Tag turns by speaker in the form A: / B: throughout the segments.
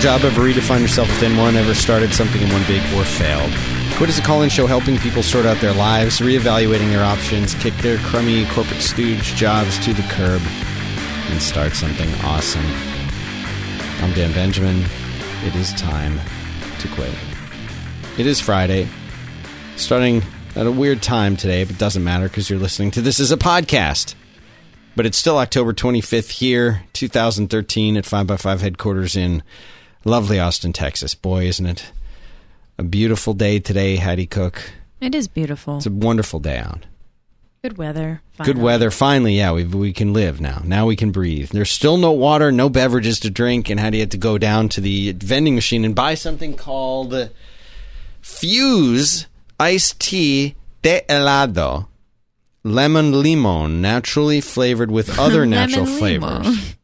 A: job, ever redefined yourself within one, ever started something in one big or failed? Quit is a call in show helping people sort out their lives, reevaluating their options, kick their crummy corporate stooge jobs to the curb, and start something awesome. I'm Dan Benjamin. It is time to quit. It is Friday, starting at a weird time today, but doesn't matter because you're listening to this as a podcast. But it's still October 25th here, 2013, at 5x5 headquarters in lovely Austin, Texas. Boy, isn't it a beautiful day today, Hattie Cook?
B: It is beautiful.
A: It's a wonderful day out.
B: Good weather.
A: Good weather. Finally, yeah, we we can live now. Now we can breathe. There's still no water, no beverages to drink, and Hattie had to go down to the vending machine and buy something called Fuze Iced Tea de Helado. Lemon limon, naturally flavored with other natural flavors.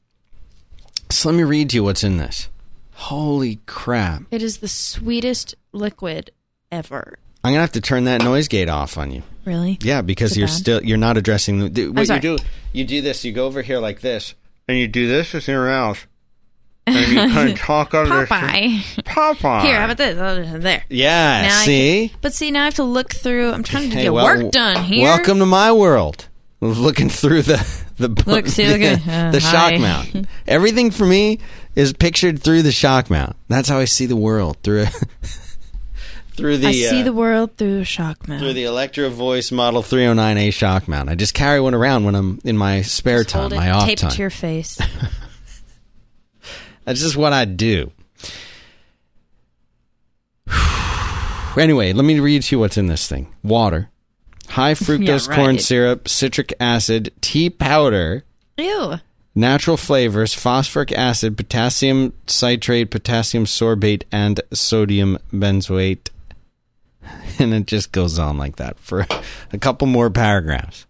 A: So let me read to you what's in this. Holy crap.
B: It is the sweetest liquid ever.
A: I'm going to have to turn that noise gate off on you.
B: Really?
A: Yeah, because
B: Is it
A: you're
B: bad?
A: still you're not addressing the, what you
B: sorry.
A: do. You do this. You go over here like this, and you do this with your mouth, and you kind of talk over this.
B: Popeye.
A: Popeye.
B: Here, how about this? Oh, there.
A: Yeah.
B: Now I
A: see.
B: can- but see, now I have to look through. I'm trying to
A: Hey,
B: get
A: well,
B: work done here.
A: Welcome to my world. Looking through the the
B: Look, see, look at- uh,
A: the shock
B: hi.
A: mount. Everything for me is pictured through the shock mount. That's how I see the world through through the
B: I see
A: uh,
B: the world through a shock mount.
A: through the Electro Voice Model 309A shock mount. I just carry one around when I'm in my spare
B: Just
A: time,
B: hold it,
A: my off
B: tape
A: time.
B: to your face.
A: That's just what I do. anyway, let me read to you what's in this thing water, high fructose
B: Yeah,
A: corn
B: right.
A: syrup, citric acid, tea powder,
B: Ew.
A: natural flavors, phosphoric acid, potassium citrate, potassium sorbate, and sodium benzoate. And it just goes on like that for a couple more paragraphs.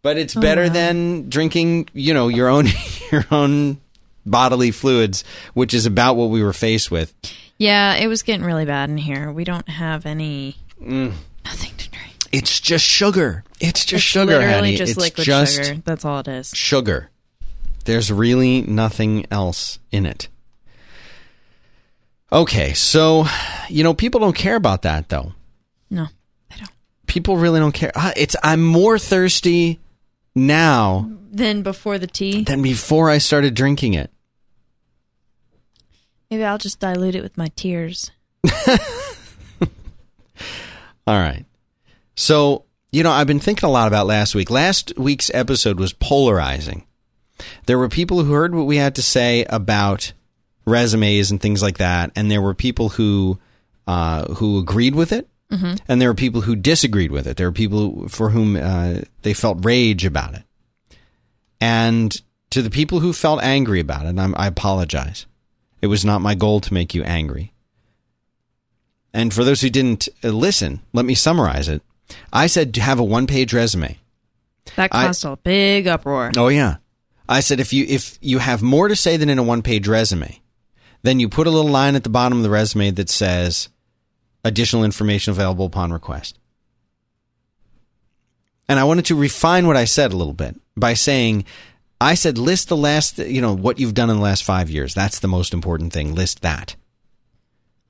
A: But it's better
B: wow.
A: than drinking, you know, your own your own bodily fluids, which is about what we were faced with.
B: Yeah, it was getting really bad in here. We don't have any.
A: Mm.
B: Nothing to drink.
A: It's just sugar. It's just
B: it's
A: sugar,
B: literally
A: honey.
B: just
A: it's
B: liquid
A: just
B: sugar. That's all it is.
A: sugar. There's really nothing else in it. Okay, so you know people don't care about that though.
B: No, I don't.
A: People really don't care. Ah, It's I'm more thirsty now
B: than before the tea,
A: than before I started drinking it.
B: maybe I'll just dilute it with my tears.
A: All right. So, you know, I've been thinking a lot about last week. Last week's episode was polarizing. There were people who heard what we had to say about resumes and things like that, and there were people who uh, who agreed with it, and there were people who disagreed with it. There were people for whom uh, they felt rage about it, and to the people who felt angry about it, I'm, I apologize. It was not my goal to make you angry. And for those who didn't uh, listen, let me summarize it. I said to have a one-page resume.
B: That caused a big uproar.
A: Oh yeah. I said if you if you have more to say than in a one-page resume, then you put a little line at the bottom of the resume that says additional information available upon request. And I wanted to refine what I said a little bit by saying I said list the last, you know, what you've done in the last 5 years. That's the most important thing. List that.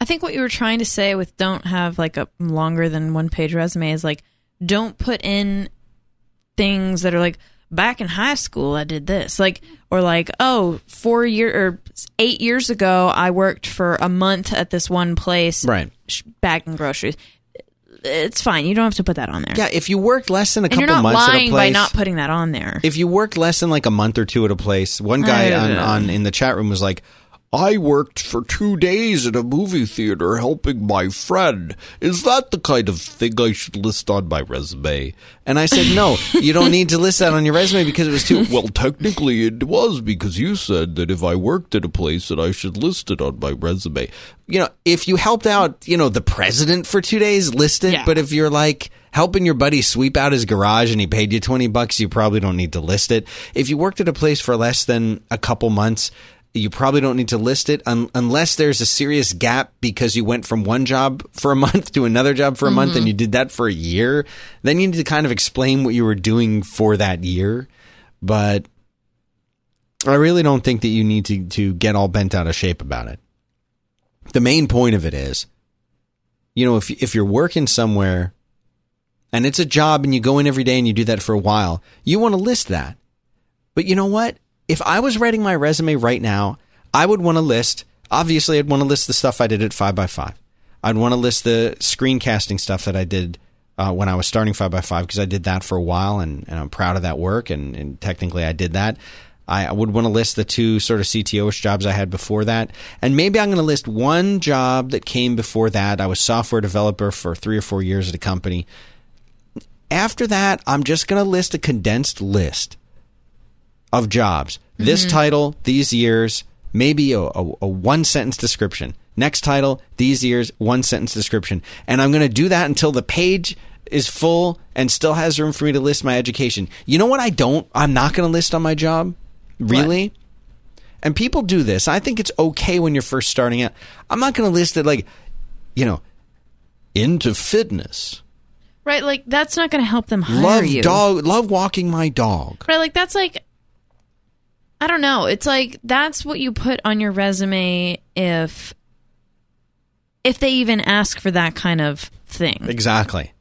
B: I think what you were trying to say with don't have like a longer than one page resume is like don't put in things that are like back in high school I did this like or like oh four year or eight years ago I worked for a month at this one place
A: Right.
B: bagging groceries. It's fine. You don't have to put that on there.
A: Yeah, if you worked less than a
B: and
A: couple
B: you're not
A: months at a place
B: by not putting that on there.
A: if you worked less than like a month or two at a place, one guy on, on in the chat room was like, I worked for two days at a movie theater helping my friend. Is that the kind of thing I should list on my resume? And I said, No, you don't need to list that on your resume because it was too. Well, technically it was because you said that if I worked at a place that I should list it on my resume. You know, if you helped out, you know, the president for two days, list it.
B: Yeah.
A: But if you're like helping your buddy sweep out his garage and he paid you 20 bucks, you probably don't need to list it. If you worked at a place for less than a couple months, you probably don't need to list it un- unless there's a serious gap because you went from one job for a month to another job for a month and mm-hmm. you did that for a year. Then you need to kind of explain what you were doing for that year. But I really don't think that you need to, to get all bent out of shape about it. the main point of it is, you know, if if you're working somewhere and it's a job and you go in every day and you do that for a while, you want to list that. But you know what? If I was writing my resume right now, I would want to list. Obviously, I'd want to list the stuff I did at five by five. I'd want to list the screencasting stuff that I did uh, when I was starting five by five because I did that for a while and, and I'm proud of that work and, and technically I did that. I would want to list the two sort of CTO-ish jobs I had before that. And maybe I'm going to list one job that came before that. I was software developer for three or four years at a company. After that, I'm just going to list a condensed list of jobs. This mm-hmm. title, these years, maybe a, a, a one sentence description. Next title, these years, one sentence description. And I'm going to do that until the page is full and still has room for me to list my education. You know what I don't? I'm not going to list on my job? Really? And people do this. I think it's okay when you're first starting out. I'm not going to list it like, you know, into fitness.
B: Right, like that's not going to help them hire
A: Love
B: you.
A: dog, love walking my dog.
B: Right, like that's like I don't know. It's like that's what you put on your resume if if they even ask for that kind of thing.
A: Exactly.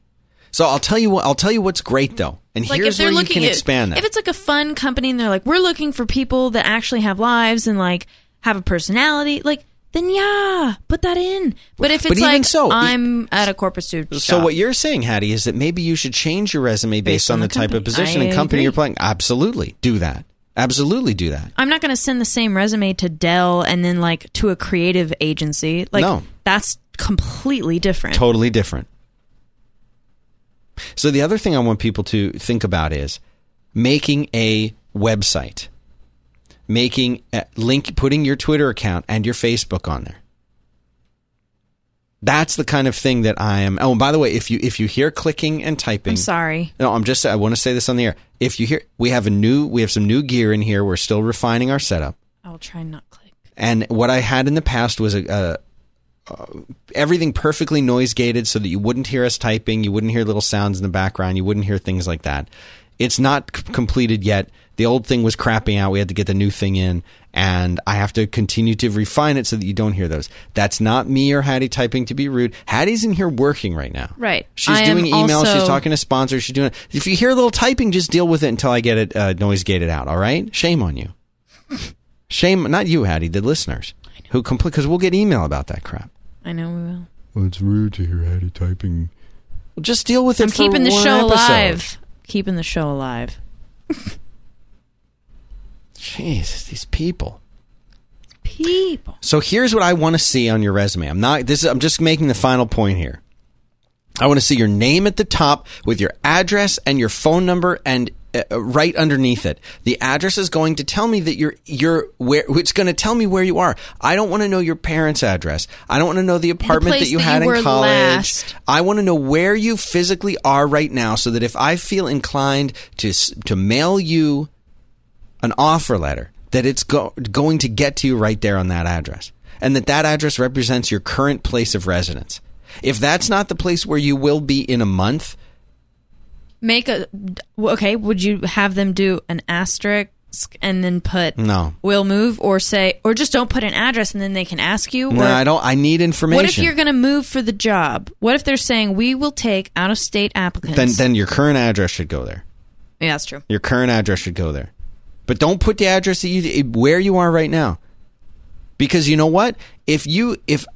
A: So I'll tell you what. I'll tell you what's great though, and
B: Like
A: here's
B: if they're
A: where you can
B: at,
A: expand that.
B: If it's like a fun company and they're like, we're looking for people that actually have lives and like have a personality, like then yeah, put that in. But if
A: But
B: it's
A: even
B: like
A: so,
B: I'm at a corporate student
A: So
B: job,
A: what you're saying, Hattie, is that maybe you should change your resume based, on, the, type of position
B: I
A: and company
B: agree.
A: you're playing. Absolutely, do that. Absolutely, do that.
B: I'm not going to send the same resume to Dell and then like to a creative agency. Like
A: No.
B: that's completely different.
A: Totally different. So the other thing I want people to think about is making a website, making a link, putting your Twitter account and your Facebook on there. That's the kind of thing that I am. Oh, and by the way, if you if you hear clicking and typing,
B: I'm sorry.
A: No, I'm just. I want to say this on the air. If you hear, we have a new, we have some new gear in here. We're still refining our setup.
B: I will try and not click.
A: And what I had in the past was a, a, uh, everything perfectly noise gated, so that you wouldn't hear us typing, you wouldn't hear little sounds in the background, you wouldn't hear things like that. It's not c- completed yet. The old thing was crapping out. We had to get the new thing in, and I have to continue to refine it so that you don't hear those. That's not me or Hattie typing to be rude. Hattie's in here working right now.
B: Right.
A: She's
B: I am
A: doing emails. she's talking to sponsors. She's doing. If you hear a little typing, just deal with it until I get it uh, noise gated out. All right. Shame on you. Shame, not you, Hattie. The listeners who complain because we'll get email about that crap.
B: I know we will.
C: Well, it's rude to hear Hattie typing.
A: Well, just deal with it.
B: I'm
A: for
B: keeping the
A: one
B: show
A: episode.
B: alive. Keeping the show alive.
A: Jeez, these people.
B: People.
A: So here's what I want to see on your resume. I'm not. This is. I'm just making the final point here. I want to see your name at the top with your address and your phone number and uh, right underneath it. The address is going to tell me that you're you're where it's going to tell me where you are. I don't want to know your parents' address. I don't want to know the apartment
B: place
A: that you
B: that
A: had
B: you
A: in college.
B: last.
A: I want to know where you physically are right now so that if I feel inclined to to mail you an offer letter that it's go- going to get to you right there on that address and that that address represents your current place of residence if that's not the place where you will be in a month
B: Make a okay. Would you have them do an asterisk and then put
A: no
B: "will move" or say, or just don't put an address and then they can ask you?
A: no
B: or,
A: i don't i need information
B: What if you're going to move for the job? What if they're saying we will take out of state applicants?
A: then then your current address should go there
B: yeah, that's true.
A: your current address should go there but don't put the address that you where you are right now because you know what if you if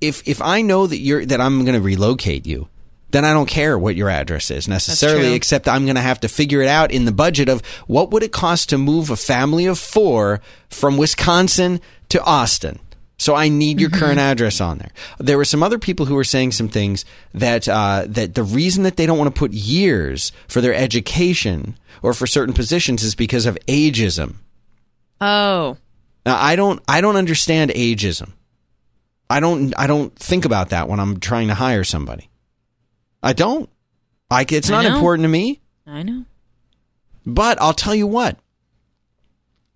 A: if if i know that you're that i'm going to relocate you then I don't care what your address is necessarily, except I'm going to have to figure it out in the budget of what would it cost to move a family of four from Wisconsin to Austin. So I need your current address on there. There were some other people who were saying some things that uh, that the reason that they don't want to put years for their education or for certain positions is because of ageism.
B: Oh,
A: Now I don't I don't understand ageism. I don't I don't think about that when I'm trying to hire somebody. I don't. Like it's not important to me.
B: I know.
A: But I'll tell you what.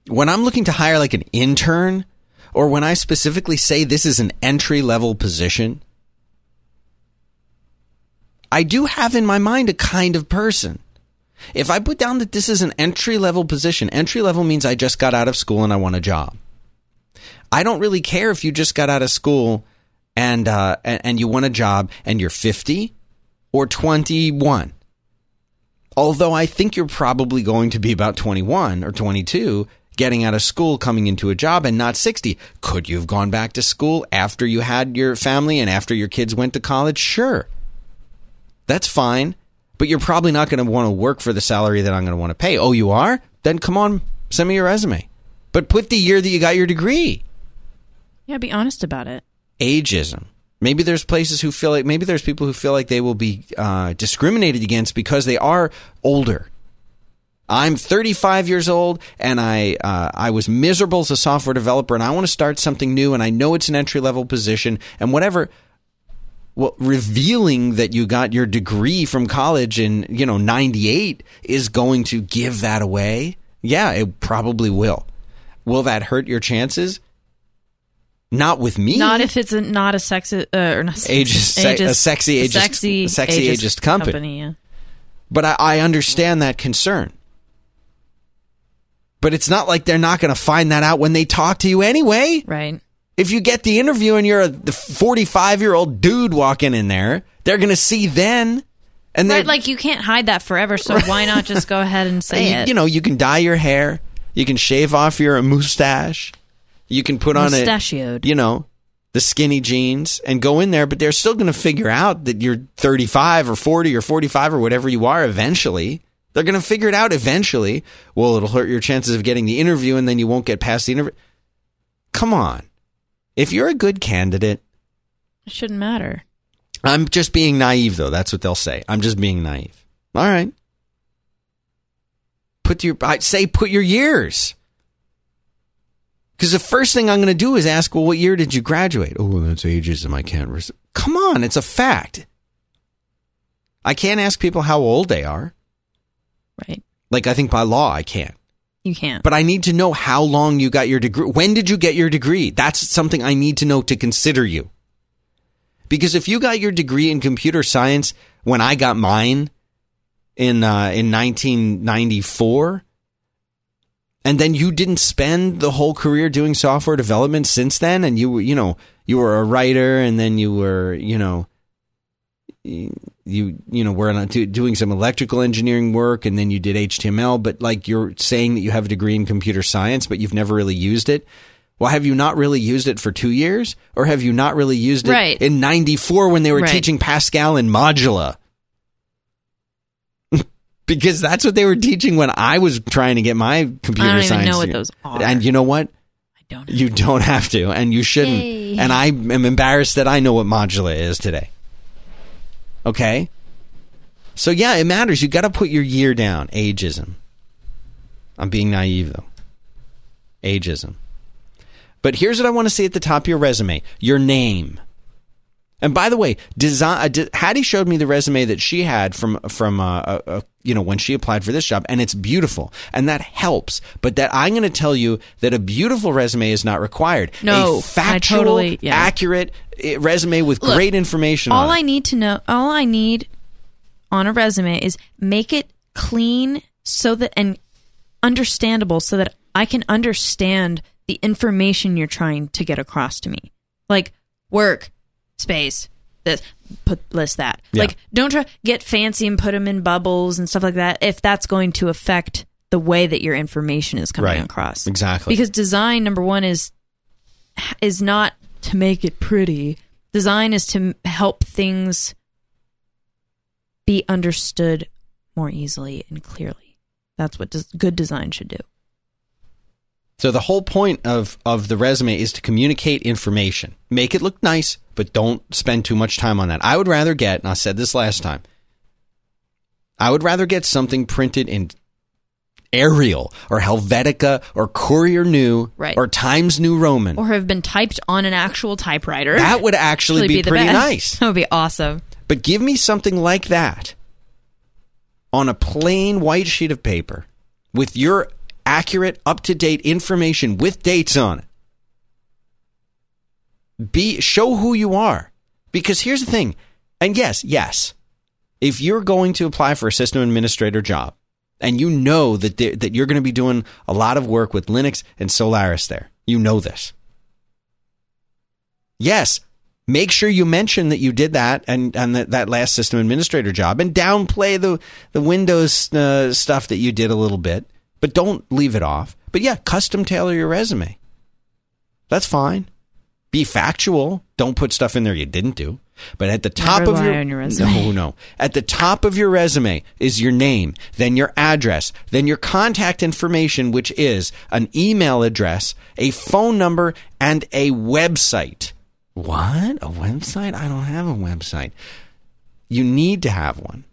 A: When I'm looking to hire like an intern, or when I specifically say this is an entry level position, I do have in my mind a kind of person. If I put down that this is an entry level position, entry level means I just got out of school and I want a job. I don't really care if you just got out of school and uh, and, and you want a job and you're 50 or 21. Although I think you're probably going to be about 21 or 22 getting out of school, coming into a job, and not 60. Could you have gone back to school after you had your family and after your kids went to college? Sure. That's fine. But you're probably not going to want to work for the salary that I'm going to want to pay. Oh, you are? Then come on, send me your resume. But put the year that you got your degree.
B: Yeah, be honest about it.
A: Ageism. Maybe there's places who feel like maybe there's people who feel like they will be uh, discriminated against because they are older. I'm 35 years old and I uh, I was miserable as a software developer and I want to start something new and I know it's an entry level position and whatever. Well, revealing that you got your degree from college in you know 98 is going to give that away. Yeah, it probably will. Will that hurt your chances? Not with me.
B: Not if it's a, not a sexy uh, or not
A: Ageist- se- a sexy ageist-
B: sexy,
A: sexy ageist company.
B: yeah.
A: But I, I understand that concern. But it's not like they're not going to find that out when they talk to you anyway.
B: Right.
A: If you get the interview and you're a 45 year old dude walking in there, they're going to see then. And
B: Right, like you can't hide that forever, so why not just go ahead and say
A: you,
B: it?
A: you know, you can dye your hair, you can shave off your mustache, you can put on a, you know, the skinny jeans and go in there, but they're still going to figure out that you're 35 or 40 or 45 or whatever you are eventually. They're going to figure it out eventually. Well, it'll hurt your chances of getting the interview and then you won't get past the interview. Come on. If you're a good candidate,
B: It shouldn't matter.
A: I'm just being naive though. That's what they'll say. I'm just being naive. All right. Put your I say put your years. Because the first thing I'm going to do is ask, well, what year did you graduate? Oh, that's ageism. I can't. Res-. Come on, it's a fact. I can't ask people how old they are.
B: Right.
A: Like I think by law I can't.
B: You can't.
A: But I need to know how long you got your degree. When did you get your degree? That's something I need to know to consider you. Because if you got your degree in computer science when I got mine in uh, in 1994, and then you didn't spend the whole career doing software development since then, and you were you know you were a writer, and then you were you know you you know were doing some electrical engineering work and then you did HTML but like you're saying that you have a degree in computer science but you've never really used it well have you not really used it for 2 years or have you not really used it
B: Right.
A: in 94 when they were
B: Right.
A: teaching Pascal and Modula because that's what they were teaching when I was trying to get my computer
B: I don't
A: science
B: know what those are.
A: and you know what
B: I don't.
A: you don't have to, and you shouldn't.
B: Yay.
A: And I am embarrassed that I know what modula is today. Okay? So, yeah, it matters. You got to put your year down. Ageism. I'm being naive, though. Ageism. But here's what I want to see at the top of your resume your name. And by the way, design. Hattie showed me the resume that she had from from uh, uh, uh, you know when she applied for this job, and it's beautiful, and that helps. But that I'm going to tell you that a beautiful resume is not required.
B: No,
A: a
B: I
A: factual,
B: totally- yeah.
A: accurate uh, resume with
B: Look,
A: great information.
B: all I need to know, all I need on a resume is make it clean so that and understandable so that I can understand the information you're trying to get across to me. Like work, space, this, put list that.
A: Yeah.
B: Like don't try get fancy and put them in bubbles and stuff like that if that's going to affect the way that your information is coming
A: Right.
B: across.
A: Exactly.
B: Because design number 1 is is not to make it pretty. Design is to help things be understood more easily and clearly. That's what des- good design should do.
A: So the whole point of of the resume is to communicate information. Make it look nice, but don't spend too much time on that. I would rather get, and I said this last time, I would rather get something printed in Arial or Helvetica or Courier New
B: Right.
A: or Times New Roman.
B: Or have been typed on an actual typewriter.
A: that would actually be,
B: the
A: pretty
B: best.
A: nice.
B: That would be awesome.
A: But give me something like that on a plain white sheet of paper with your accurate, up to date information with dates on it. Be show who you are. Because here's the thing. And yes, yes. If you're going to apply for a system administrator job and you know that that you're going to be doing a lot of work with Linux and Solaris there. You know this. Yes, Make sure you mention that you did that and, and that, that last system administrator job and downplay the, the Windows uh, stuff that you did a little bit, but don't leave it off. But yeah, custom tailor your resume. That's fine. Be factual. Don't put stuff in there you didn't do. But at the top of your,
B: your resume.
A: no, no. At the top of your resume is your name, then your address, then your contact information, which is an email address, a phone number, and a website. What? A website? I don't have a website. You need to have one.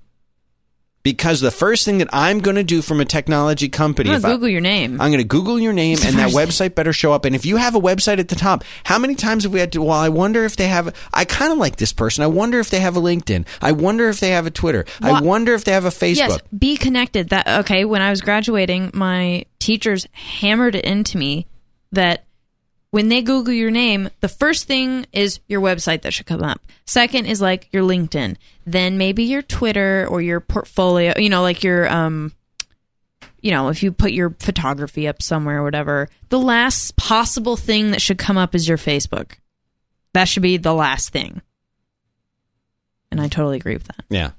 A: Because the first thing that I'm going to do from a technology company,
B: I'm gonna
A: I-
B: Google your name.
A: I'm going to Google your name, and that website better show up. And if you have a website at the top, how many times have we had to? Well, I wonder if they have. I kind of like this person. I wonder if they have a LinkedIn. I wonder if they have a Twitter. I wonder if they have a Facebook.
B: Yes, be connected. That okay. When I was graduating, my teachers hammered it into me that when they Google your name, the first thing is your website that should come up. Second is like your LinkedIn. Then maybe your Twitter or your portfolio. You know, like your um, you know, if you put your photography up somewhere or whatever. The last possible thing that should come up is your Facebook. That should be the last thing. And I totally agree with that.
A: Yeah.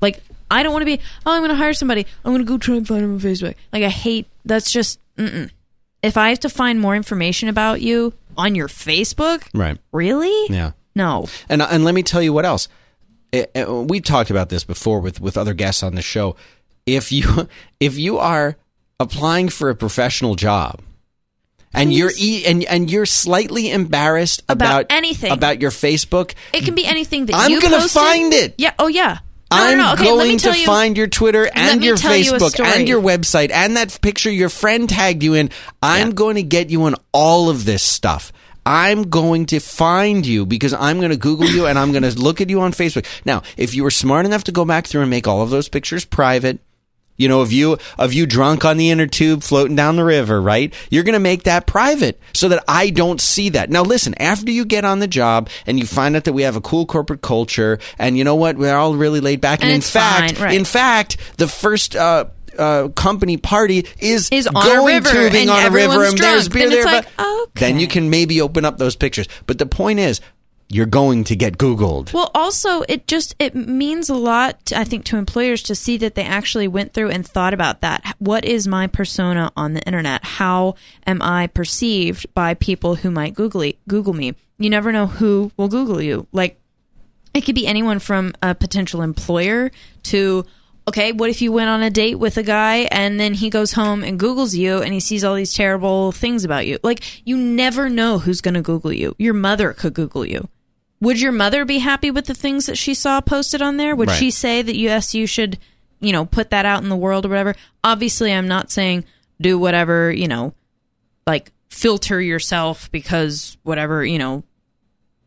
B: Like, I don't want to be, oh, I'm going to hire somebody. I'm going to go try and find them on Facebook. Like, I hate, that's just, mm-mm. If I have to find more information about you on your Facebook,
A: Right.
B: really?
A: Yeah.
B: No.
A: And and let me tell you what else. Eh, eh, we talked about this before with with other guests on the show. If you if you are applying for a professional job and you're e- and and you're slightly embarrassed
B: About
A: about,
B: anything.
A: about your Facebook,
B: It can be anything that you
A: I'm
B: you
A: gonna
B: posted.
A: find it.
B: Yeah. Oh, yeah. No,
A: I'm
B: no, no. Okay,
A: going to
B: you.
A: find your Twitter and your
B: tell you
A: Facebook and your website and that picture your friend tagged you in. I'm
B: Yeah.
A: going to get you on all of this stuff. I'm going to find you because I'm going to Google you and I'm going to look at you on Facebook. Now, if you were smart enough to go back through and make all of those pictures private, you know, of you of you drunk on the inner tube floating down the river, right? You're going to make that private so that I don't see that. Now listen, after you get on the job and you find out that we have a cool corporate culture and you know what, we're all really laid back and,
B: And
A: in fact,
B: right.
A: in fact, the first uh uh, company party is
B: Is on a
A: going
B: river,
A: tubing
B: and
A: on a river and there's beer
B: Then
A: there.
B: it's like,
A: but Then you can maybe open up those pictures. But the point is, you're going to get Googled.
B: Well, also, it just it means a lot, I think, to employers to see that they actually went through and thought about that. What is my persona on the internet? How am I perceived by people who might Google Google me? You never know who will Google you. Like, it could be anyone from a potential employer to okay, what if you went on a date with a guy and then he goes home and Googles you and he sees all these terrible things about you? Like, you never know who's going to Google you. Your mother could Google you. Would your mother be happy with the things that she saw posted on there? Would
A: Right.
B: she say that yes, you should, you know, put that out in the world or whatever? Obviously, I'm not saying do whatever, you know, like filter yourself because whatever, you know,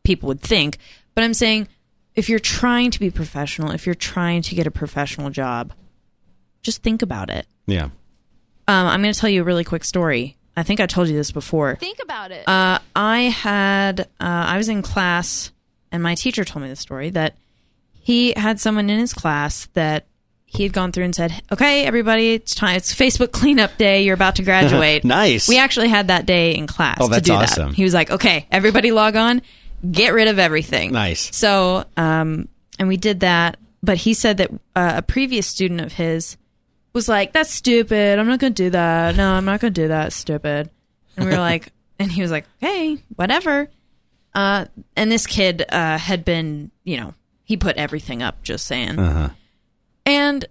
B: people would think. But I'm saying if you're trying to be professional, if you're trying to get a professional job, just think about it.
A: yeah.
B: Um, I'm going to tell you a really quick story. I think I told you this before.
D: Think about it.
B: Uh, I had, uh, I was in class, and my teacher told me the story that he had someone in his class that he had gone through and said, "Okay, everybody, it's time. It's Facebook cleanup day. You're about to graduate."
A: Nice.
B: We actually had that day in class.
A: Oh,
B: to
A: that's
B: do
A: awesome.
B: That. He was like, "Okay, everybody, log on. Get rid of everything."
A: Nice.
B: So, um, and we did that. But he said that uh, a previous student of his was like, "That's stupid. I'm not going to do that. No, I'm not going to do that. Stupid." And we were like, and he was like, "Hey, whatever." Uh, and this kid uh, had been, you know, he put everything up. Just saying.
A: Uh-huh.
B: And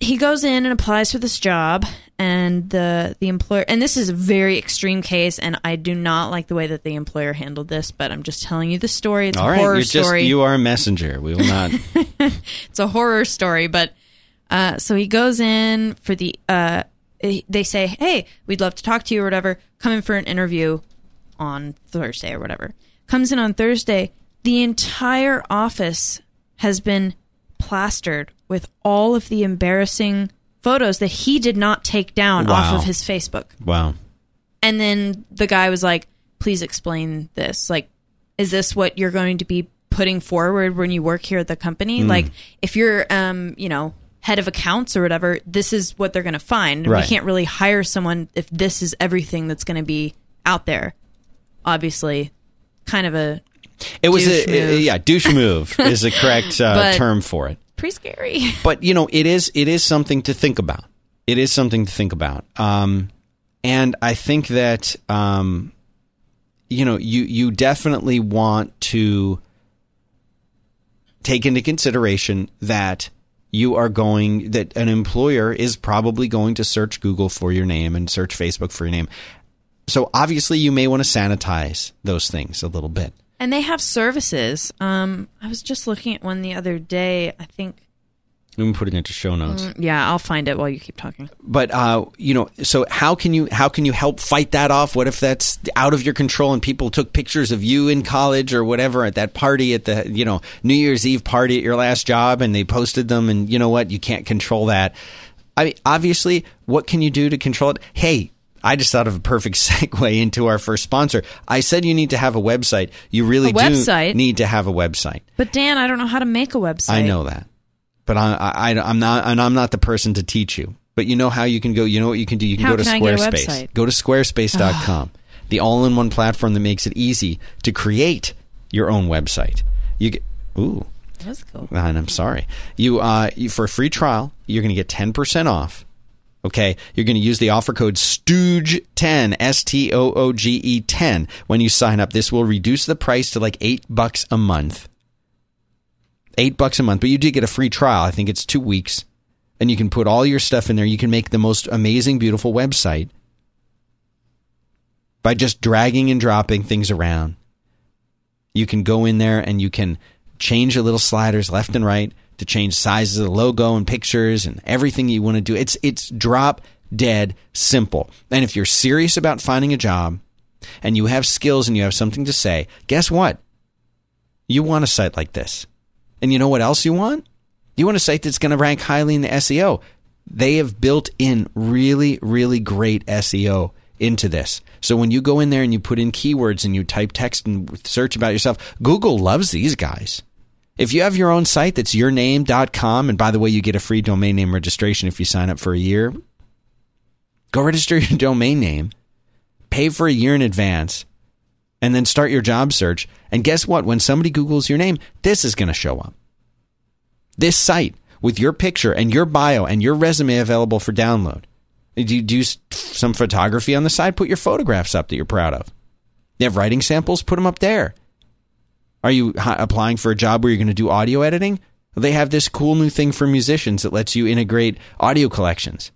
B: he goes in and applies for this job, and the the employer. And this is a very extreme case, and I do not like the way that the employer handled this. But I'm just telling you the story. It's
A: All
B: a
A: right,
B: horror
A: you're just
B: story
A: you are a messenger. We will not.
B: it's a horror story but uh, so he goes in for the uh, they say hey we'd love to talk to you or whatever come in for an interview on thursday or whatever comes in on thursday the entire office has been plastered with all of the embarrassing photos that he did not take down off of his facebook
A: wow.
B: and then the guy was like, please explain this. Like, is this what you're going to be putting forward when you work here at the company? Like, if you're, um, you know, head of accounts or whatever, this is what they're going to find.
A: Right.
B: We can't really hire someone if this is everything that's going to be out there. Obviously, kind of a
A: It was
B: Douche
A: a, yeah, douche move is the correct uh, term for it.
B: Pretty scary.
A: But you know, it is it is something to think about. It is something to think about. Um, and I think that um, you know, you you definitely want to take into consideration that you are going that an employer is probably going to search Google for your name and search Facebook for your name. So obviously you may want to sanitize those things a little bit.
B: And they have services. Um, I was just looking at one the other day. I think.
A: We can put it into show notes.
B: Yeah, I'll find it while you keep talking.
A: but uh, you know, so how can you how can you help fight that off? What if that's out of your control and people took pictures of you in college or whatever at that party at the you know New Year's Eve party at your last job and they posted them and you know what you can't control that. I mean, obviously, what can you do to control it? Hey. I just thought of a perfect segue into our first sponsor. I said you need to have a website. You really
B: A
A: do
B: website?
A: need to have a website.
B: But Dan, I don't know how to make a website.
A: I know that, but I, I, I'm not, and I'm not the person to teach you. But you know how you can go. You know what you can do. You can
B: How
A: go to
B: can a
A: Squarespace. Go to squarespace.com, the all-in-one platform that makes it easy to create your own website. You get ooh,
B: That's cool.
A: and I'm sorry. You, uh, you for a free trial, you're going to get 10% off. Okay, you're going to use the offer code STOOGE10, S T O O G E 10 when you sign up. This will reduce the price to like 8 bucks a month. 8 bucks a month, but you do get a free trial. I think it's 2 weeks. And you can put all your stuff in there. You can make the most amazing beautiful website by just dragging and dropping things around. You can go in there and you can change the little sliders left and right to change sizes of the logo and pictures and everything you want to do. It's it's drop dead simple. And if you're serious about finding a job and you have skills and you have something to say, guess what? You want a site like this. And you know what else you want? You want a site that's going to rank highly in the SEO. They have built in really, really great SEO into this. So when you go in there and you put in keywords and you type text and search about yourself, Google loves these guys. If you have your own site that's yourname.com, and by the way, you get a free domain name registration if you sign up for a year, go register your domain name, pay for a year in advance, and then start your job search. And guess what? When somebody Googles your name, this is going to show up. This site with your picture and your bio and your resume available for download. Do you do some photography on the side? Put your photographs up that you're proud of. You have writing samples? Put them up there. Are you applying for a job where you're going to do audio editing? They have this cool new thing for musicians that lets you integrate audio collections.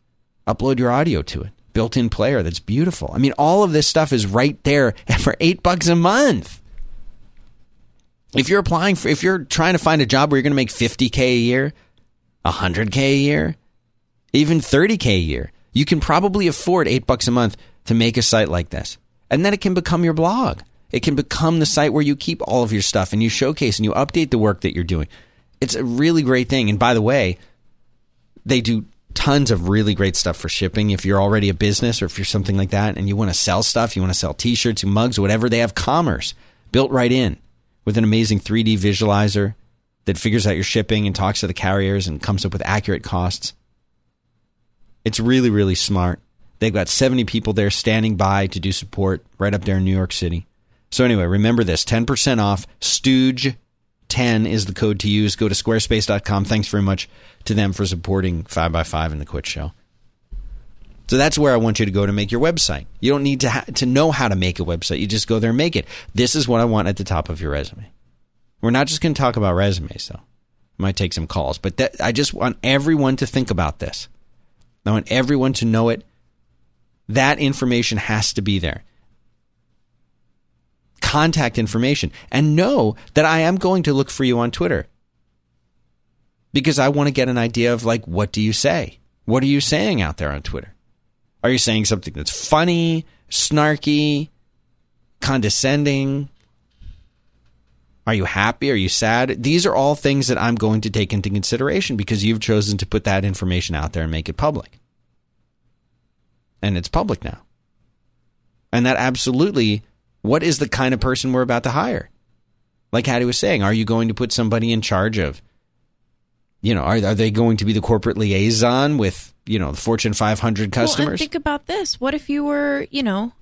A: Upload your audio to it. Built in player that's beautiful. I mean, all of this stuff is right there for eight bucks a month. If you're applying for, if you're trying to find a job where you're going to make 50K a year, 100K a year, even 30K a year, you can probably afford eight bucks a month to make a site like this. And then it can become your blog. It can become the site where you keep all of your stuff and you showcase and you update the work that you're doing. It's a really great thing. And by the way, they do tons of really great stuff for shipping. If you're already a business or if you're something like that and you want to sell stuff, you want to sell t shirts, mugs, whatever, they have commerce built right in with an amazing 3D visualizer that figures out your shipping and talks to the carriers and comes up with accurate costs. It's really, really smart. They've got 70 people there standing by to do support right up there in New York City. So, anyway, remember this 10% off. Stooge 10 is the code to use. Go to squarespace.com. Thanks very much to them for supporting 5x5 and the Quit Show. So that's where I want you to go to make your website. You don't need to ha- to know how to make a website. You just go there and make it. This is what I want at the top of your resume. We're not just going to talk about resumes though. I Might take some calls, but that, I just want everyone to think about this. I want everyone to know it. That information has to be there. Contact information and know that I am going to look for you on Twitter because I want to get an idea of like what do you say? What are you saying out there on Twitter? Are you saying something that's funny, snarky, condescending? Are you happy? Are you sad? These are all things that I'm going to take into consideration because you've chosen to put that information out there and make it public. And it's public now. And that absolutely, what is the kind of person we're about to hire? Like Hattie was saying, are you going to put somebody in charge of, you know, are, are they going to be the corporate liaison with, you know, the Fortune 500
B: Well, and
A: customers?
B: think about this. What if you were, you know,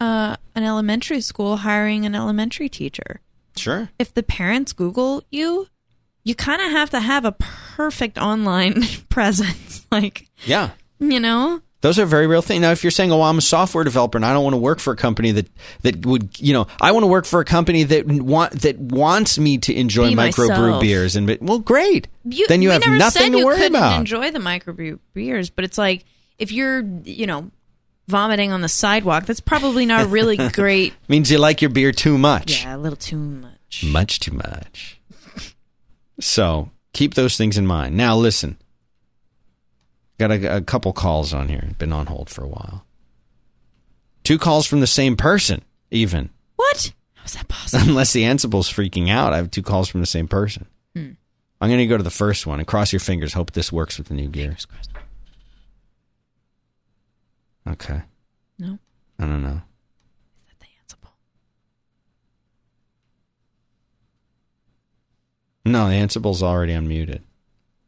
B: uh, an elementary school hiring an elementary teacher?
A: Sure.
B: if the parents Google you, you kind of have to have a perfect online presence. Like,
A: Yeah.
B: you know?
A: Those are very real things. Now, if you're saying, "Oh, I'm a software developer and I don't want to work for a company that that would, you know, I want to work for a company that want that wants me to enjoy
B: Be
A: microbrew
B: myself.
A: beers," and well, great.
B: You,
A: then you have nothing to worry about.
B: enjoy the microbrew beers, but it's like if you're, you know, vomiting on the sidewalk, that's probably not a really great.
A: Means you like your beer too much.
B: Yeah, a little too much.
A: Much too much. so keep those things in mind. Now, listen. Got a, a couple calls on here. Been on hold for a while. Two calls from the same person, even.
B: What? How is that possible?
A: Unless the Ansible's freaking out. I have two calls from the same person.
B: Hmm.
A: I'm going to go to the first one and cross your fingers. Hope this works with the new gear. Okay.
B: No,
A: I don't know.
B: that's the Ansible.
A: No, the Ansible's already unmuted.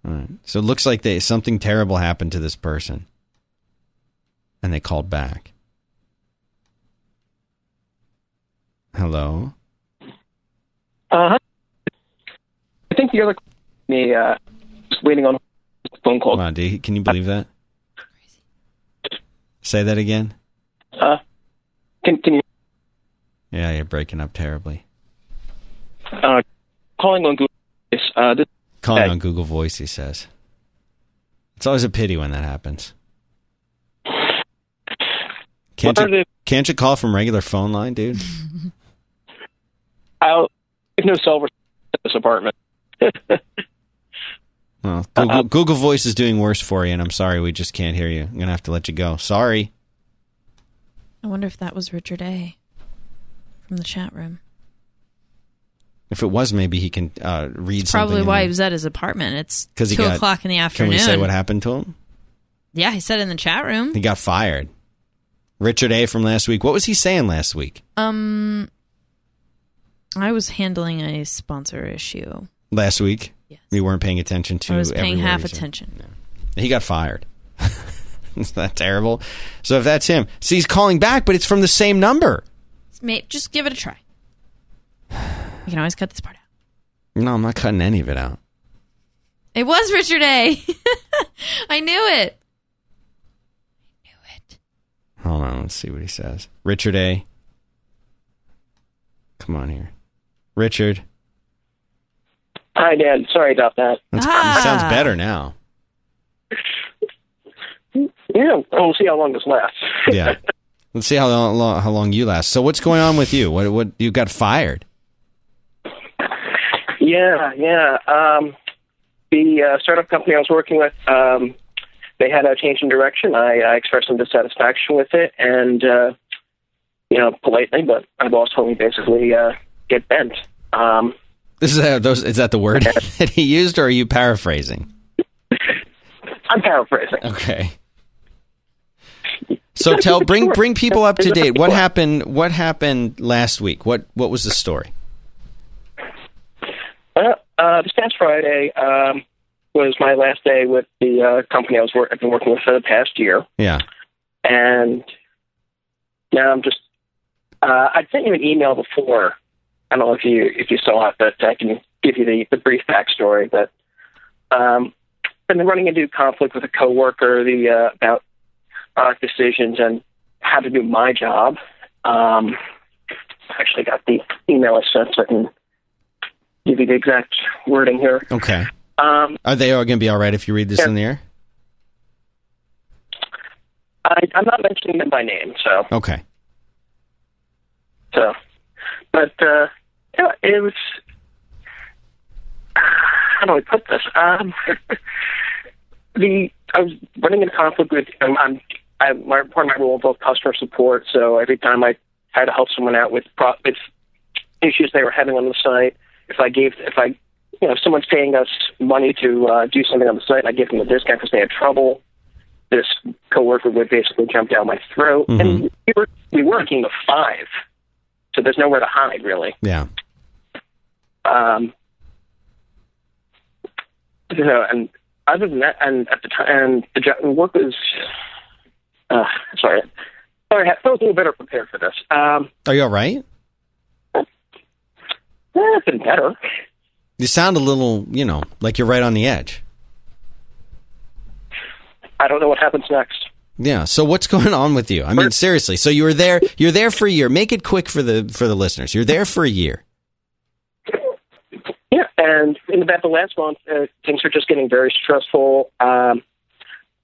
A: All right. So it looks like they something terrible happened to this person. And they called back. Hello?
D: Uh, I think the other me uh, was waiting on a phone call.
A: Wow, D, can you believe that? Say that again?
D: Uh, can can you
A: Yeah, you're breaking up terribly.
D: uh, calling on Google? Uh, this,
A: Calling
D: Hey.
A: on Google Voice, he says. It's always a pity when that happens. Can't you,
D: the?
A: can't you call from regular phone line, dude?
D: I'll, there's no cell reception in this apartment.
A: Well, Google, uh-huh. Google Voice is doing worse for you, and I'm sorry we just can't hear you. I'm gonna have to let you go. Sorry.
B: I wonder if that was Richard A. from the chat room.
A: If it was, maybe he can uh, read
B: It's probably why he was at his apartment. It's
A: 'Cause he
B: two
A: got-
B: o'clock in the afternoon.
A: Can we say what happened to him?
B: Yeah, he said in the chat room.
A: He got fired. Richard A. from last week. What was he saying last week?
B: Um, I was handling a sponsor issue.
A: Last week,
B: Yes,
A: we weren't paying attention to.
B: I was paying half attention.
A: He got fired. Isn't that terrible? So if that's him, see, he's calling back, but it's from the same number.
B: Just give it a try. You can always cut this part out.
A: No, I'm not cutting any of it out.
B: It was Richard A. I knew it. I knew it.
A: Hold on, let's see what he says. Richard A. Come on here, Richard.
D: Hi, Dan. Sorry about that.
A: That's,
B: Ah.
A: Sounds better now.
D: Yeah, we'll see how long this lasts.
A: Yeah. Let's see how long how long you last. So what's going on with you? What what you got fired?
D: Yeah, yeah. Um, the uh, startup company I was working with, um, they had a change in direction. I, I expressed some dissatisfaction with it, and uh, you know, politely, but my boss told me basically uh, get bent. Um,
A: This is uh, those is that the word that he used, or are you paraphrasing?
D: I'm paraphrasing.
A: Okay. So tell bring bring people up to date. What happened? What happened last week? What what was the story?
D: Uh, this past Friday um, was my last day with the uh, company I was wor- I've been working with for the past year,
A: Yeah.
D: and now I'm just. Uh, I sent you an email before. I don't know if you if you saw it, but I can give you the, the brief backstory. But um, I've been running into conflict with a coworker the uh, about product decisions and how to do my job. Um, I actually got the email I sent, so I can give you the exact wording here.
A: Okay.
D: Um,
A: Are they all going to be all right if you read this
D: Yeah.
A: in the air?
D: I, I'm not mentioning them by name, so
A: Okay.
D: so, but uh, yeah, it was. How do I put this? Um, the I was running into conflict with. Um, I'm. I, my part of my role involved customer support, so every time I had to help someone out with pro, with issues they were having on the site, if I gave, if I, you know, if someone's paying us money to uh, do something on the site, and I give them a discount because they had trouble. This coworker would basically jump down my throat, and we were we were a team of five, so there's nowhere to hide really.
A: Yeah.
D: Um, you know, and other than that, and at the time, and the job, work was. Uh, sorry, sorry, I was a little better prepared for this. Um,
A: Are you all right?
D: Eh, it's been better.
A: You sound a little, you know, like you're right on the edge.
D: I don't know what happens next.
A: Yeah. So what's going on with you? I mean, seriously. So you were there. You're there for a year. Make it quick for the for the listeners. You're there for a year.
D: Yeah, and in about the last month, uh, things are just getting very stressful. Um,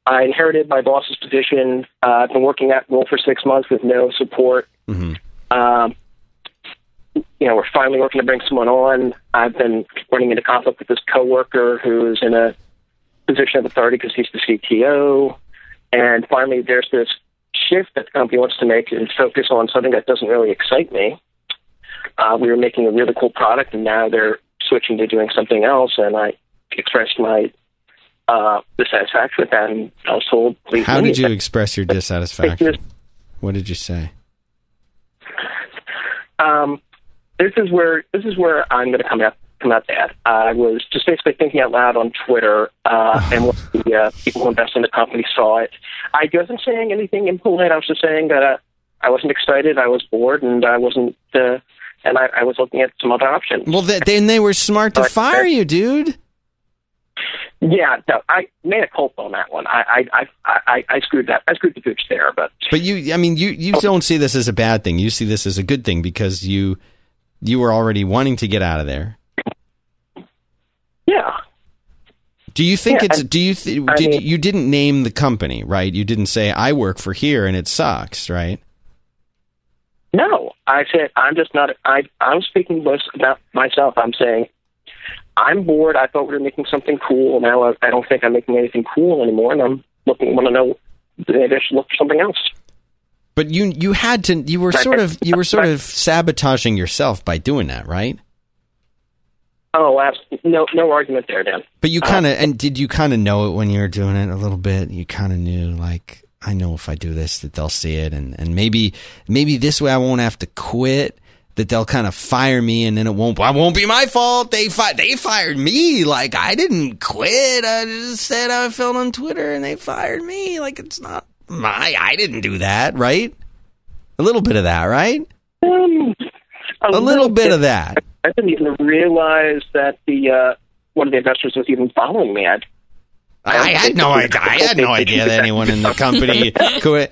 D: I inherited my boss's position. Uh, I've been working at role for six months with no support.
A: hmm
D: Um, you know, we're finally working to bring someone on. I've been running into conflict with this coworker who's in a position of authority because he's the CTO. And finally, there's this shift that the company wants to make and focus on something that doesn't really excite me. Uh, we were making a really cool product, and now they're switching to doing something else. And I expressed my uh, dissatisfaction with that, and I was told, "Please."
A: How did you express your dissatisfaction? What did you say?
D: um, this is where this is where I'm going to come out come out bad. I was just basically thinking out loud on Twitter, uh, and when the uh, people who invest in the company saw it, I wasn't saying anything impolite. I was just saying that uh, I wasn't excited, I was bored, and I wasn't, uh, and I, I was looking at some other options.
A: Well, th- then they were smart to
D: But-
A: fire you, dude.
D: yeah, no, I made a culp on that one. I I, I I I screwed that. I screwed the pooch there, but
A: But you, I mean, you you don't see this as a bad thing. You see this as a good thing because you you were already wanting to get out of there.
D: yeah.
A: Do you think
D: Yeah,
A: it's?
D: I-
A: Do you? Th-
D: I
A: did,
D: mean-
A: you didn't name the company, right? You didn't say I work for here and it sucks, right?
D: No, I said I'm just not. I I'm speaking most about myself. I'm saying I'm bored. I thought we were making something cool. Now I, I don't think I'm making anything cool anymore, and I'm looking. Want to know? Maybe I should look for something else.
A: But you you had to. You were sort of you were sort of sabotaging yourself by doing that, right?
D: Oh, no, no argument there, Dan.
A: But you uh, kind of and did you kind of know it when you were doing it a little bit? You kind of knew like I know if I do this that they'll see it and and maybe maybe this way I won't have to quit. That they'll kind of fire me and then it won't. I won't be my fault. They fi- they fired me. Like I didn't quit. I just said I felt on Twitter and they fired me. Like it's not my. I didn't do that. Right. A little bit of that. Right.
D: Um,
A: A little bit of that.
D: I didn't even realize that the uh, one of the investors was even following me. I'd,
A: I had no idea. I had no idea that anyone in the company could.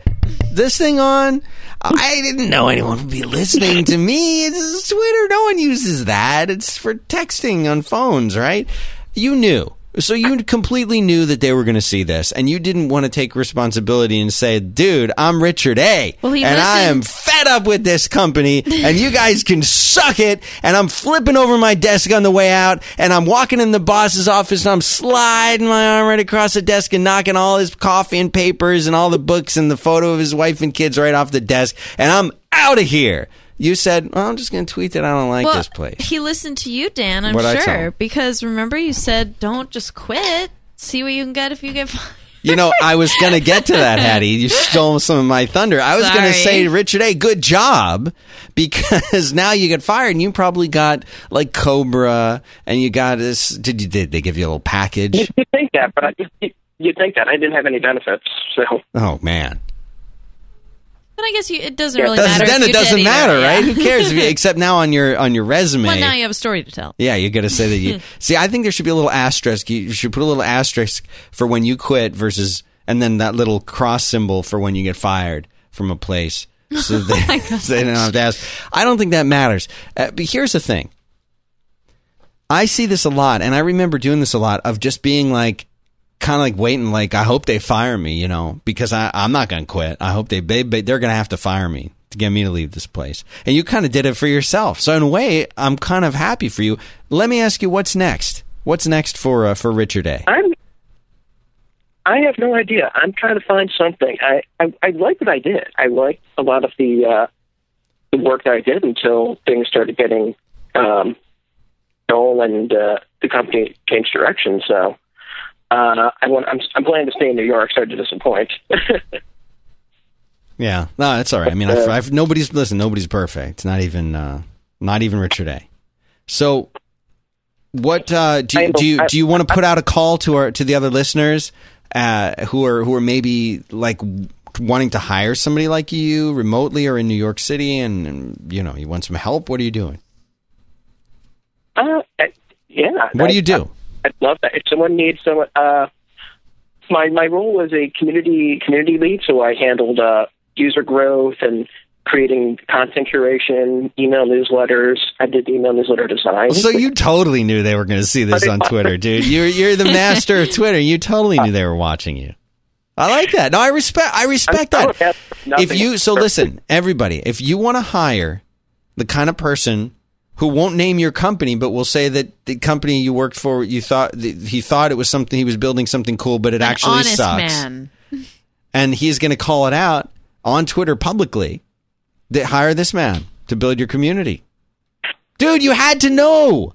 A: This thing on, I didn't know anyone would be listening to me. It's Twitter. No one uses that. It's for texting on phones, right? You knew. So you completely knew that they were going to see this, and you didn't want to take responsibility and say, "Dude, I'm Richard A,
B: Well, he
A: and I am fed up with this company, and you guys can suck it." And I'm flipping over my desk on the way out, and I'm walking in the boss's office, and I'm sliding my arm right across the desk and knocking all his coffee and papers and all the books and the photo of his wife and kids right off the desk, and I'm out of here. You said, well, "I'm just going to tweet that I don't like
B: well,
A: this place."
B: he listened to you, Dan. I'm
A: What'd
B: sure because remember you said don't just quit. See what you can get if you get fired.
A: You know, I was going to get to that, Haddie. You stole some of my thunder. I was going to
B: Sorry.
A: say, Richard A., good job, because now you get fired and you probably got like Cobra and you got this. Did you, did they give you a little package?
D: you'd think that, but I, you, think that I didn't have any benefits. So
A: Oh, man.
B: But I guess you, it doesn't really
A: Doesn't-
B: matter.
A: then it doesn't
B: either,
A: matter,
B: yeah.
A: right? Who cares? If you, except now on your, on your resume.
B: Well, now you have a story to tell.
A: Yeah, you got to say that you see. I think there should be a little asterisk. You should put a little asterisk for when you quit versus, and then that little cross symbol for when you get fired from a place, so they, so they don't have to ask. I don't think that matters. Uh, but here's the thing. I see this a lot, and I remember doing this a lot of just being like, kind of like waiting, like I hope they fire me, you know, because I, I'm not going to quit. I hope they, they they're going to have to fire me to get me to leave this place. And you kind of did it for yourself. So in a way, I'm kind of happy for you. Let me ask you, what's next? What's next for uh, for Richard A?
D: I'm. I have no idea. I'm trying to find something. I I, I like what I did. I liked a lot of the uh, the work that I did until things started getting um, dull and uh, the company changed direction. So uh, I want. I'm I'm planning to stay in New York. Sorry to disappoint.
A: Yeah, no, that's all right. I mean, I've, I've, nobody's listen. Nobody's perfect. Not even uh, not even Richard A. So, what uh, do
D: I
A: you, do you
D: I-
A: do you want to put out a call to our to the other listeners uh, who are who are maybe like wanting to hire somebody like you remotely or in New York City, and, and you know you want some help? What are you doing?
D: Uh, yeah.
A: What do you do?
D: I, I'd love that. If someone needs someone, uh, my my role was a community community lead, so I handled uh, user growth and creating content curation, email newsletters. I did the email newsletter design.
A: So you totally knew they were going to see this on Twitter, dude. You're you're the master of Twitter. You totally knew they were watching you. I like that. No, I respect. I respect
D: I
A: that.
D: nothing
A: If you so listen, everybody, if you want to hire the kind of person who won't name your company, but will say that the company you worked for, you thought he thought it was something he was building something cool, but it
B: An
A: actually sucks,
B: man.
A: and he's going to call it out on Twitter publicly. That hire this man to build your community, dude. You had to know.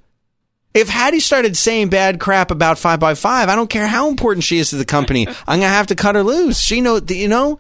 A: If Haddie started saying bad crap about five by five, I don't care how important she is to the company. I'm gonna have to cut her loose. She know, you know.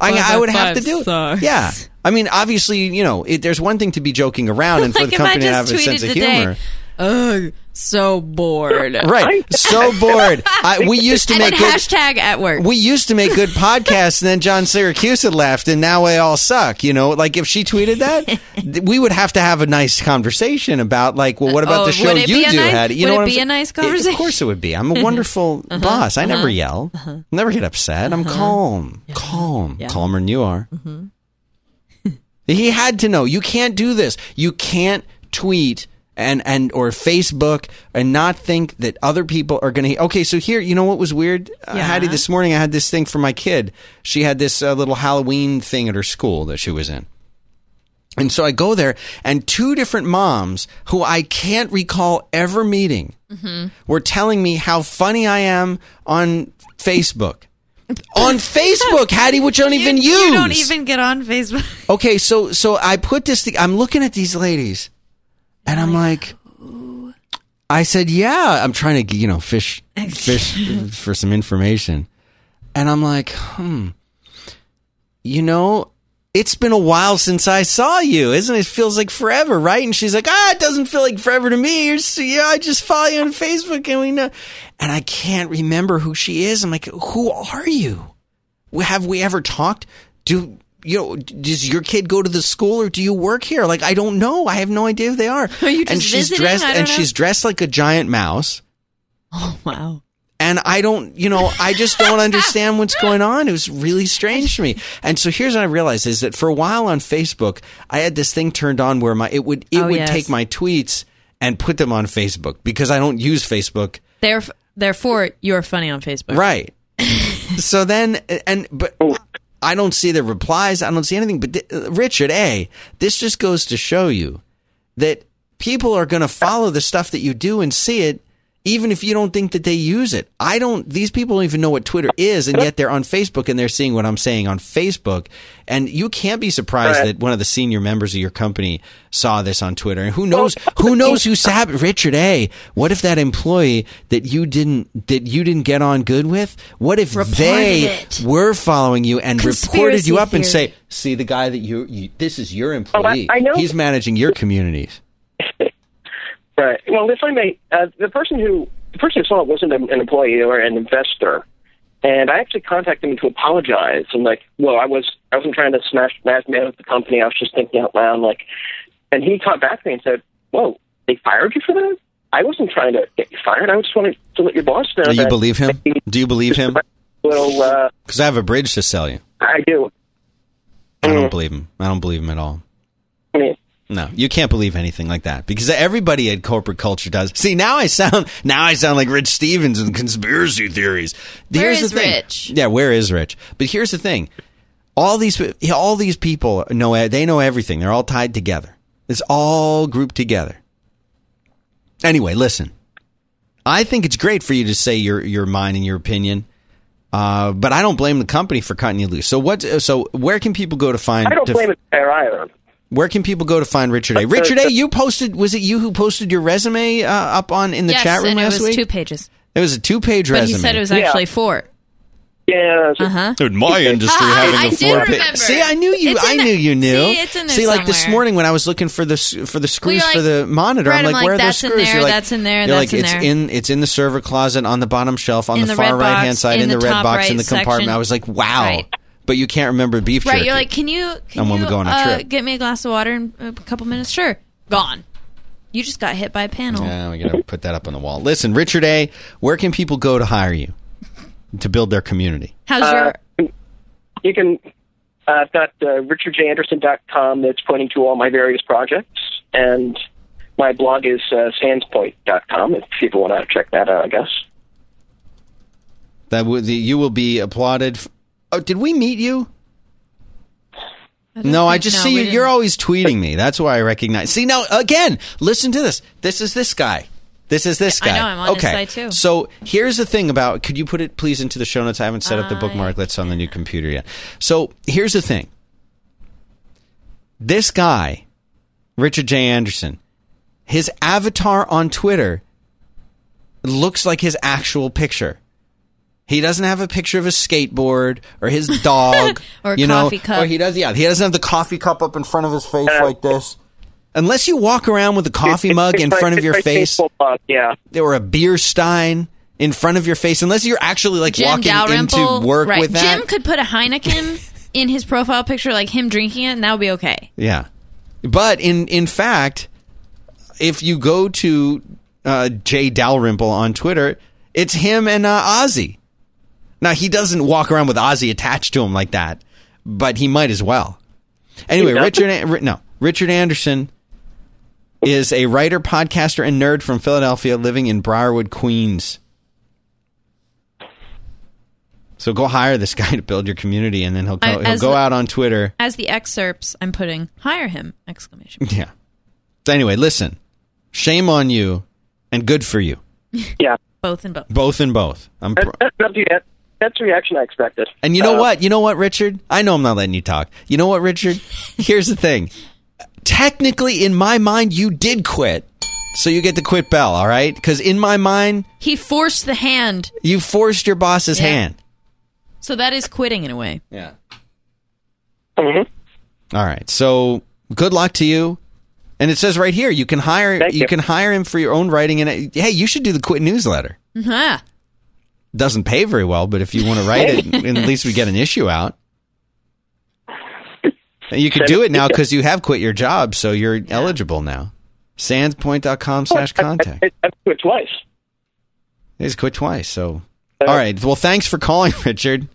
A: I, I would have to do it.
B: sucks.
A: Yeah, I mean, obviously, you know, it, there's one thing to be joking around and for
B: Like
A: the company to have a sense of
B: today,
A: humor.
B: Ugh, so bored.
A: Right, so bored. I, we used to
B: And
A: make good.
B: hashtag at work.
A: We used to make good podcasts, and then John Siracusa had left, and now we all suck. You know, like if she tweeted that, we would have to have a nice conversation about, like, well, what about
B: Oh,
A: the show you do,
B: nice-
A: Haddie? You
B: would
A: know
B: it
A: what I'm
B: be a nice
A: Of course, it would be. I'm a wonderful uh-huh. boss. I never uh-huh. yell, uh-huh. never get upset. I'm calm, calm, calmer than you are. Mm-hmm. he had to know you can't do this. You can't tweet and and or Facebook and not think that other people are going to. Okay, so here, you know what was weird, uh, Haddie? This morning I had this thing for my kid. She had this uh, little Halloween thing at her school that she was in. And so I go there, and two different moms who I can't recall ever meeting were telling me how funny I am on Facebook. on Facebook, Haddie, which I don't even use.
B: You don't even get on Facebook.
A: Okay, so so I put this. Th- I'm looking at these ladies, and I'm like, I said, yeah. I'm trying to you know fish fish for some information, and I'm like, hmm, you know. It's been a while since I saw you, isn't it? It feels like forever, right? And she's like, ah, it doesn't feel like forever to me. You're, so- yeah, I just follow you on Facebook and we know. And I can't remember who she is. I'm like, who are you? have we ever talked? Do you know? Does your kid go to the school or do you work here? Like I don't know. I have no idea who they are.
B: Are you
A: and
B: just
A: she's
B: visiting?
A: dressed
B: I don't
A: and
B: know.
A: she's dressed like a giant mouse.
B: Oh wow.
A: And I don't, you know, I just don't understand what's going on. It was really strange to me. And so here's what I realized is that for a while on Facebook, I had this thing turned on where my it would it
B: Oh,
A: would
B: yes.
A: take my tweets and put them on Facebook because I don't use Facebook
B: There, therefore, you're funny on Facebook.
A: Right. so then, and but oh. I don't see the replies. I don't see anything. But th- uh, Richard, a this just goes to show you that people are going to follow the stuff that you do and see it, even if you don't think that they use it. I don't. These people don't even know what Twitter is, and yet they're on Facebook and they're seeing what I'm saying on Facebook. And you can't be surprised
D: Right.
A: that one of the senior members of your company saw this on Twitter. And who knows? Who knows who sab Richard A? What if that employee that you didn't that you didn't get on good with? What if
B: Reported
A: they
B: it.
A: were following you and reported you up and say, "See the guy that you, you this is your oh, employee.
D: I know.
A: He's managing your communities."
D: Right. Well, if I may, uh, the person who the person who saw it wasn't an, employee or an investor, and I actually contacted him to apologize. And like, well, I was I wasn't trying to smash smash out of the company. I was just thinking out loud. Like, and he got back to me and said, "Whoa, they fired you for that? I wasn't trying to get you fired. I just wanted to let your boss know."
A: Do you believe him? Do you believe him?
D: Well, uh,
A: Because I have a bridge to sell you.
D: I do.
A: I
D: Mm.
A: don't believe him. I don't believe him at all.
D: I mean,
A: No, you can't believe anything like that because everybody at corporate culture does. See, now I sound now I sound like Rich Stevens and conspiracy theories.
B: Where
A: here's
B: is
A: the thing.
B: Rich?
A: Yeah, where is Rich? But here's the thing: all these all these people know they know everything. They're all tied together. It's all grouped together. Anyway, listen. I think it's great for you to say your your mind and your opinion. Uh, but I don't blame the company for cutting you loose. So what? So where can people go to find?
D: I don't
A: to-
D: blame it there either.
A: Where can people go to find Richard A?
D: Uh,
A: Richard
D: uh,
A: A, you posted. Was it you who posted your resume uh, up on in the
B: yes,
A: chat room
B: and it was
A: week?
B: two pages.
A: it was a two-page
B: But
A: resume.
B: he said it was
D: Yeah.
B: actually four.
D: Yeah.
B: Uh huh.
A: in my industry having
B: I
A: a
B: did
A: four pa-
B: remember.
A: See, I knew you. I
B: in
A: knew
B: there.
A: you knew.
B: See, it's in there
A: See, like this morning when I was looking for the s- for the screws
B: you're
A: for the monitor,
B: right,
A: I'm
B: I'm
A: like,
B: like,
A: where are those
B: that's in
A: screws?
B: there,
A: You're like,
B: that's in there,
A: You're
B: that's
A: like,
B: in
A: it's
B: there.
A: in it's in the server closet on the bottom shelf on the,
B: the
A: far right hand side
B: in
A: in the,
B: the
A: red
B: top
A: box in the compartment.
B: section.
A: I was like, wow.
B: Right.
A: But you can't remember beef
B: Right,
A: jerky.
B: you're like, can you can
A: And when
B: you
A: we go on a
B: uh,
A: trip.
B: get me a glass of water in a couple minutes? Sure, gone. You just got hit by a panel.
A: Yeah, we gotta put that up on the wall. Listen, Richard A, where can people go to hire you to build their community?
B: How's
D: Uh,
B: your
D: you can uh, I've got uh, richardjanderson.com that's pointing to all my various projects, and my blog is uh, sandspoint.com if people want to check that out. I guess.
A: That would you will be applauded. f- Oh, did we meet you?
B: I
A: No, I just
B: no,
A: see you.
B: didn't.
A: You're always tweeting me. That's why I recognize. See now again. Listen to this. This is this guy. This is this
B: I
A: guy.
B: know, I'm on his
A: okay.
B: side, too.
A: So here's the thing about. Could you put it please into the show notes? I haven't set up the
B: I-
A: bookmark that's on the new computer yet. So here's the thing. This guy, Richard J. Anderson, his avatar on Twitter looks like his actual picture. He doesn't have a picture of a skateboard or his dog
B: Or a
A: you know,
B: coffee cup.
A: Or he does, yeah. He doesn't have the coffee cup up in front of his face
D: Uh,
A: like this. Unless you walk around with a coffee
D: It's-
A: mug
D: it's
A: in
D: my-
A: front of your
D: my
A: face,
D: Facebook mug, yeah.
A: or a beer stein in front of your face, unless you're actually like
B: Jim
A: walking
B: Dalrymple,
A: into work
B: right.
A: with that.
B: Jim could put a Heineken in his profile picture, like him drinking it, and that would be okay.
A: Yeah, but in in fact, if you go to uh, Jay Dalrymple on Twitter, it's him and uh, Ozzy. Now he doesn't walk around with Ozzy attached to him like that, but he might as well. Anyway, Richard An- no Richard Anderson is a writer, podcaster, and nerd from Philadelphia, living in Briarwood, Queens. So go hire this guy to build your community, and then he'll go,
B: I-
A: he'll go
B: the-
A: out on Twitter.
B: As the excerpts, I'm putting hire him! Exclamation.
A: Yeah. So anyway, listen. Shame on you, and good for you.
D: Yeah.
B: Both and both.
A: Both and both. I'm.
D: That,
A: Pro-
D: that, that's, the, that's the reaction I expected.
A: and you know
D: Uh,
A: what? You know what, Richard? I know I'm not letting you talk. You know what, Richard? Here's the thing. Technically, in my mind, you did quit. So you get the quit bell, all right? Because in my mind,
B: He forced the hand,
A: you forced your boss's
B: Yeah.
A: hand.
B: so that is quitting in a way.
A: Yeah.
D: mhm.
A: All right. So good luck to you. And it says right here, you can hire you
D: you.
A: can hire him for your own writing. And uh, hey, you should do the quit newsletter.
B: Ah,
A: doesn't pay very well, but if you want to write it, at least we get an issue out. And You could do it now because you have quit your job, so you're eligible now. Sandspoint.com slash contact.
D: I, I, I quit twice.
A: He's quit twice, so. Uh, All right. Well, thanks for calling, Richard.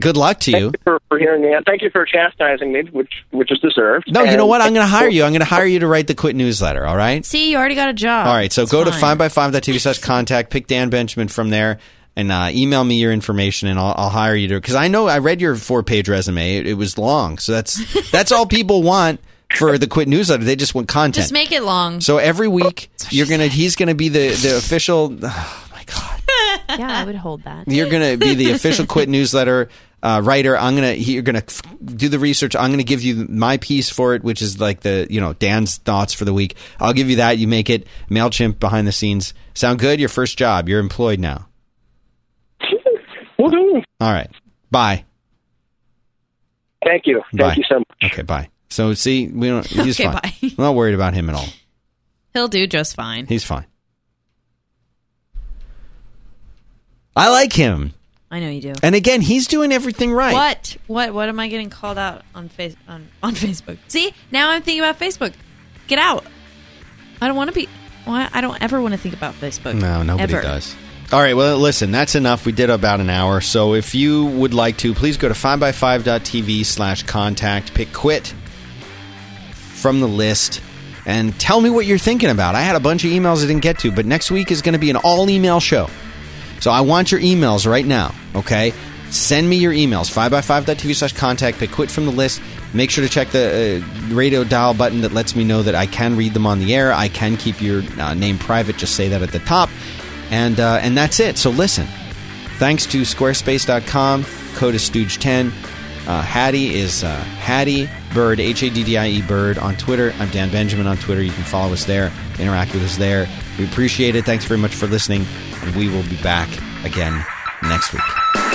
A: Good luck to you.
D: Thank you for, for hearing me. Thank you for chastising me, which which is deserved.
A: No, you know what? I'm going to hire you. I'm going to hire you to write the quit newsletter, all right?
B: see, you already got a job.
A: All right, so
B: It's
A: go to
B: fine.
A: 5by5.tv slash contact, pick Dan Benjamin from there, and uh, email me your information, and I'll, I'll hire you to. Because I know I read your four page resume; it, it was long, so that's that's all people want for the quit newsletter. They just want content.
B: Just make it long.
A: so every week you're gonna he's gonna be the the official. My god,
E: yeah, I would hold that.
A: you're gonna be the official quit newsletter. Uh, writer, I'm gonna you're gonna f- do the research. I'm gonna give you my piece for it, which is like the you know Dan's thoughts for the week. I'll give you that. You make it Mailchimp behind the scenes. Sound good? Your first job. You're employed now.
D: Woohoo!
A: All right. Bye.
D: Thank you. Thank
A: Bye.
D: you so much.
A: Okay. Bye. So see, we don't. He's
B: Okay,
A: fine.
B: bye.
A: I'm not worried about him at all.
B: He'll do just fine.
A: He's fine. I like him,
B: I know you do.
A: and again, he's doing everything right.
B: What? What? What am I getting called out on face on, on Facebook? See, now I'm thinking about Facebook. Get out. I don't want to be. Why? I don't ever want to think about Facebook.
A: No, nobody
B: Ever.
A: does. All right, well, listen, that's enough. We did about an hour. So if you would like to, please go to 5by5.tv slash contact, pick quit from the list, and tell me what you're thinking about. I had a bunch of emails I didn't get to, but next week is going to be an all email show. So I want your emails right now, okay? Send me your emails, 5by5.tv slash contact, pick quit from the list. Make sure to check the uh, radio dial button that lets me know that I can read them on the air. I can keep your uh, name private. Just say that at the top. And, uh, and that's it. So listen, thanks to squarespace.com, code is Stooge10. Uh, Haddie is uh, Haddie Bird, H A D D I E Bird on Twitter. I'm Dan Benjamin on Twitter. You can follow us there, interact with us there. We appreciate it. Thanks very much for listening, we will be back again next week.